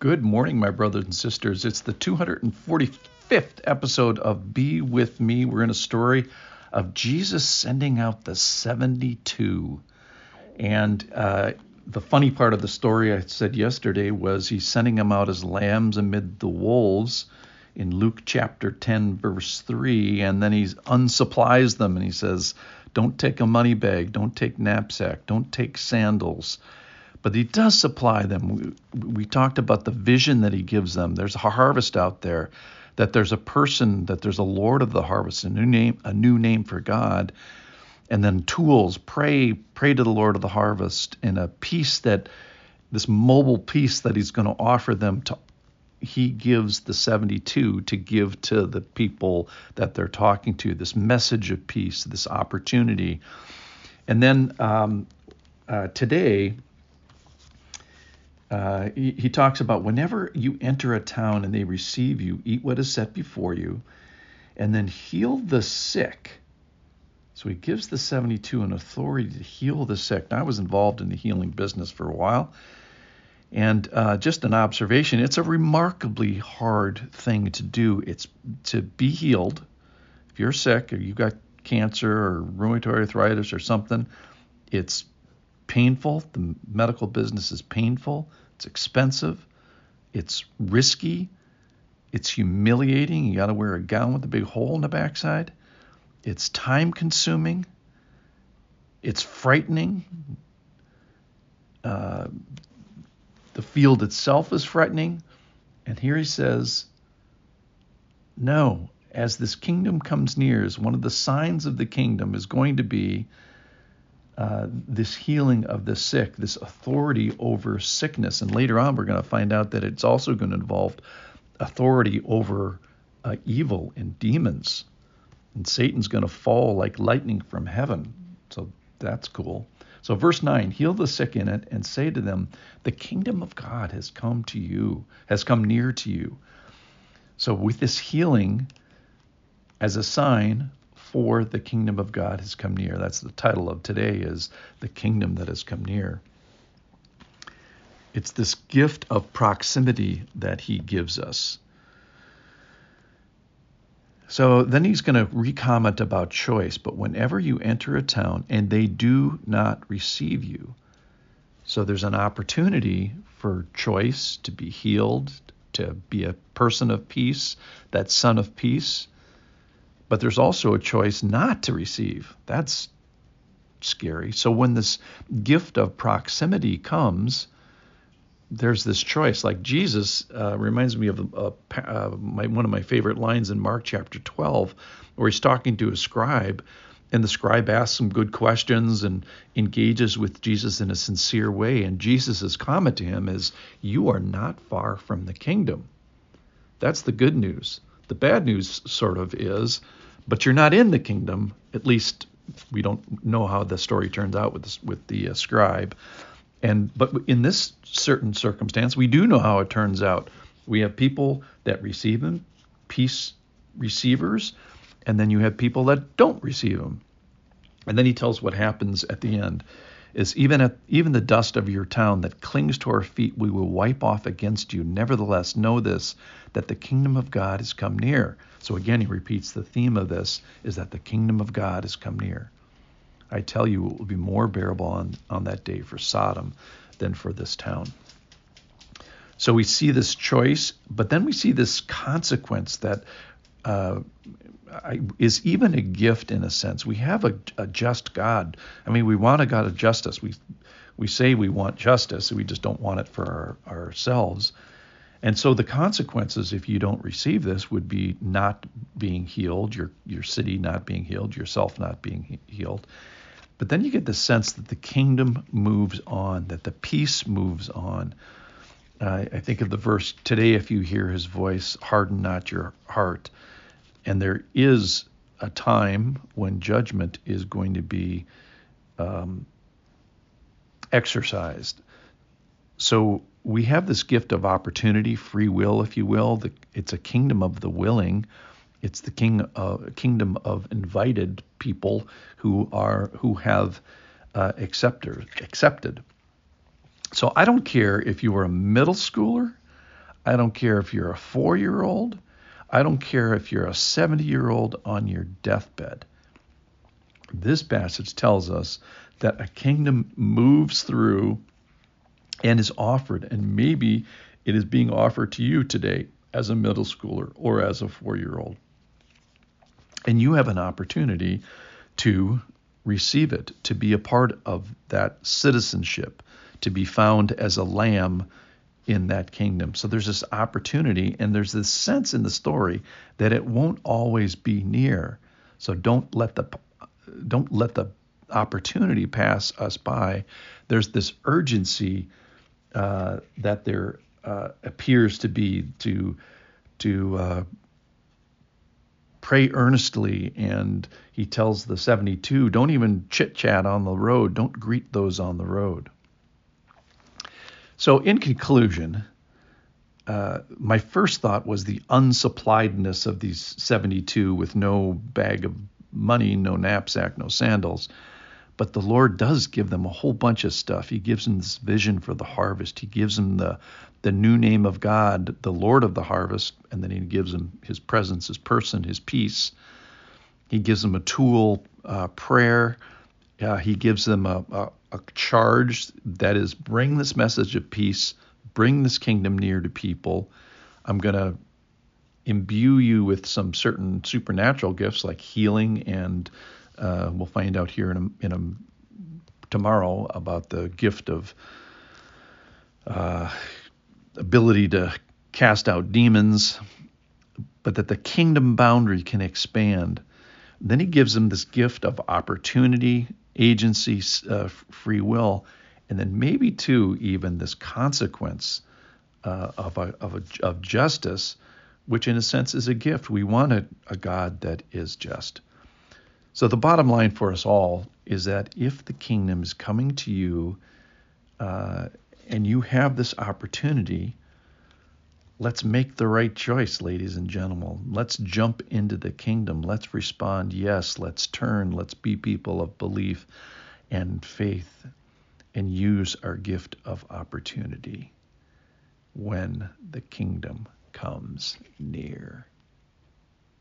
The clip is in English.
Good morning, my brothers and sisters. It's the 245th episode of Be With Me. We're in a story of Jesus sending out the 72. And uh, the funny part of the story I said yesterday was he's sending them out as lambs amid the wolves in Luke chapter 10, verse 3. And then he unsupplies them and he says, Don't take a money bag, don't take knapsack, don't take sandals but he does supply them. We, we, talked about the vision that he gives them. There's a harvest out there, that there's a person, that there's a Lord of the harvest, a new name, a new name for God, and then tools. Pray, pray to the Lord of the harvest, and a peace that this mobile peace that he's going to offer them to. He gives the 72 to give to the people that they're talking to. This message of peace, this opportunity, and then um, uh, today uh, he, he talks about whenever you enter a town and they receive you, eat what is set before you, and then heal the sick. So he gives the 72 an authority to heal the sick. Now, I was involved in the healing business for a while. And uh, just an observation, it's a remarkably hard thing to do. It's to be healed. If you're sick or you've got cancer or rheumatoid arthritis or something, it's painful. The medical business is painful. It's expensive. It's risky. It's humiliating. You got to wear a gown with a big hole in the backside. It's time consuming. It's frightening. Uh, the field itself is frightening. And here he says, No, as this kingdom comes near, as one of the signs of the kingdom is going to be uh, this healing of the sick, this authority over sickness. And later on, we're going to find out that it's also going to involve authority over uh, evil and demons. And Satan's going to fall like lightning from heaven. So that's cool. So, verse 9 heal the sick in it and say to them, The kingdom of God has come to you, has come near to you. So, with this healing as a sign, for the kingdom of God has come near. That's the title of today is the kingdom that has come near. It's this gift of proximity that he gives us. So then he's going to recomment about choice, but whenever you enter a town and they do not receive you, so there's an opportunity for choice to be healed, to be a person of peace, that son of peace, but there's also a choice not to receive. That's scary. So when this gift of proximity comes, there's this choice. Like Jesus uh, reminds me of uh, uh, my, one of my favorite lines in Mark chapter 12, where he's talking to a scribe, and the scribe asks some good questions and engages with Jesus in a sincere way. And Jesus' comment to him is, You are not far from the kingdom. That's the good news. The bad news, sort of, is but you're not in the kingdom. At least we don't know how the story turns out with with the uh, scribe. And but in this certain circumstance, we do know how it turns out. We have people that receive him, peace receivers, and then you have people that don't receive him. And then he tells what happens at the end is even at even the dust of your town that clings to our feet we will wipe off against you. Nevertheless, know this that the kingdom of God has come near. So again he repeats the theme of this is that the kingdom of God has come near. I tell you it will be more bearable on, on that day for Sodom than for this town. So we see this choice, but then we see this consequence that uh, is even a gift in a sense. We have a, a, just God. I mean, we want a God of justice. We we say we want justice, we just don't want it for our, ourselves. And so the consequences, if you don't receive this, would be not being healed, your your city not being healed, yourself not being healed. But then you get the sense that the kingdom moves on, that the peace moves on. I think of the verse today, if you hear his voice, harden not your heart. And there is a time when judgment is going to be um, exercised. So we have this gift of opportunity, free will, if you will. The, it's a kingdom of the willing. It's the king, uh, kingdom of invited people who are who have uh, accepted. accepted. So I don't care if you were a middle schooler I don't care if you're a four year old. I don't care if you're a 70 year old on your deathbed. This passage tells us that a kingdom moves through and is offered, and maybe it is being offered to you today as a middle schooler or as a four year old. And you have an opportunity to receive it, to be a part of that citizenship, to be found as a lamb in that kingdom. So there's this opportunity, and there's this sense in the story that it won't always be near. So don't let the don't let the opportunity pass us by. There's this urgency uh, that there uh, appears to be to to uh, pray earnestly. And he tells the 72, don't even chit chat on the road. Don't greet those on the road. So, in conclusion, uh, my first thought was the unsuppliedness of these 72 with no bag of money, no knapsack, no sandals. But the Lord does give them a whole bunch of stuff. He gives them this vision for the harvest. He gives them the the new name of God, the Lord of the harvest, and then he gives them his presence, his person, his peace. He gives them a tool, uh, prayer. Uh, he gives them a, a, a charge that is bring this message of peace, bring this kingdom near to people. I'm going to imbue you with some certain supernatural gifts like healing, and uh, we'll find out here in a, in a tomorrow about the gift of uh, ability to cast out demons, but that the kingdom boundary can expand. Then he gives them this gift of opportunity, agency, uh, free will, and then maybe too even this consequence uh, of a, of, a, of justice, which in a sense is a gift. We want a, a God that is just. So the bottom line for us all is that if the kingdom is coming to you uh, and you have this opportunity, let's make the right choice, ladies and gentlemen. Let's jump into the kingdom. Let's respond yes. Let's turn. Let's be people of belief and faith and use our gift of opportunity when the kingdom comes near.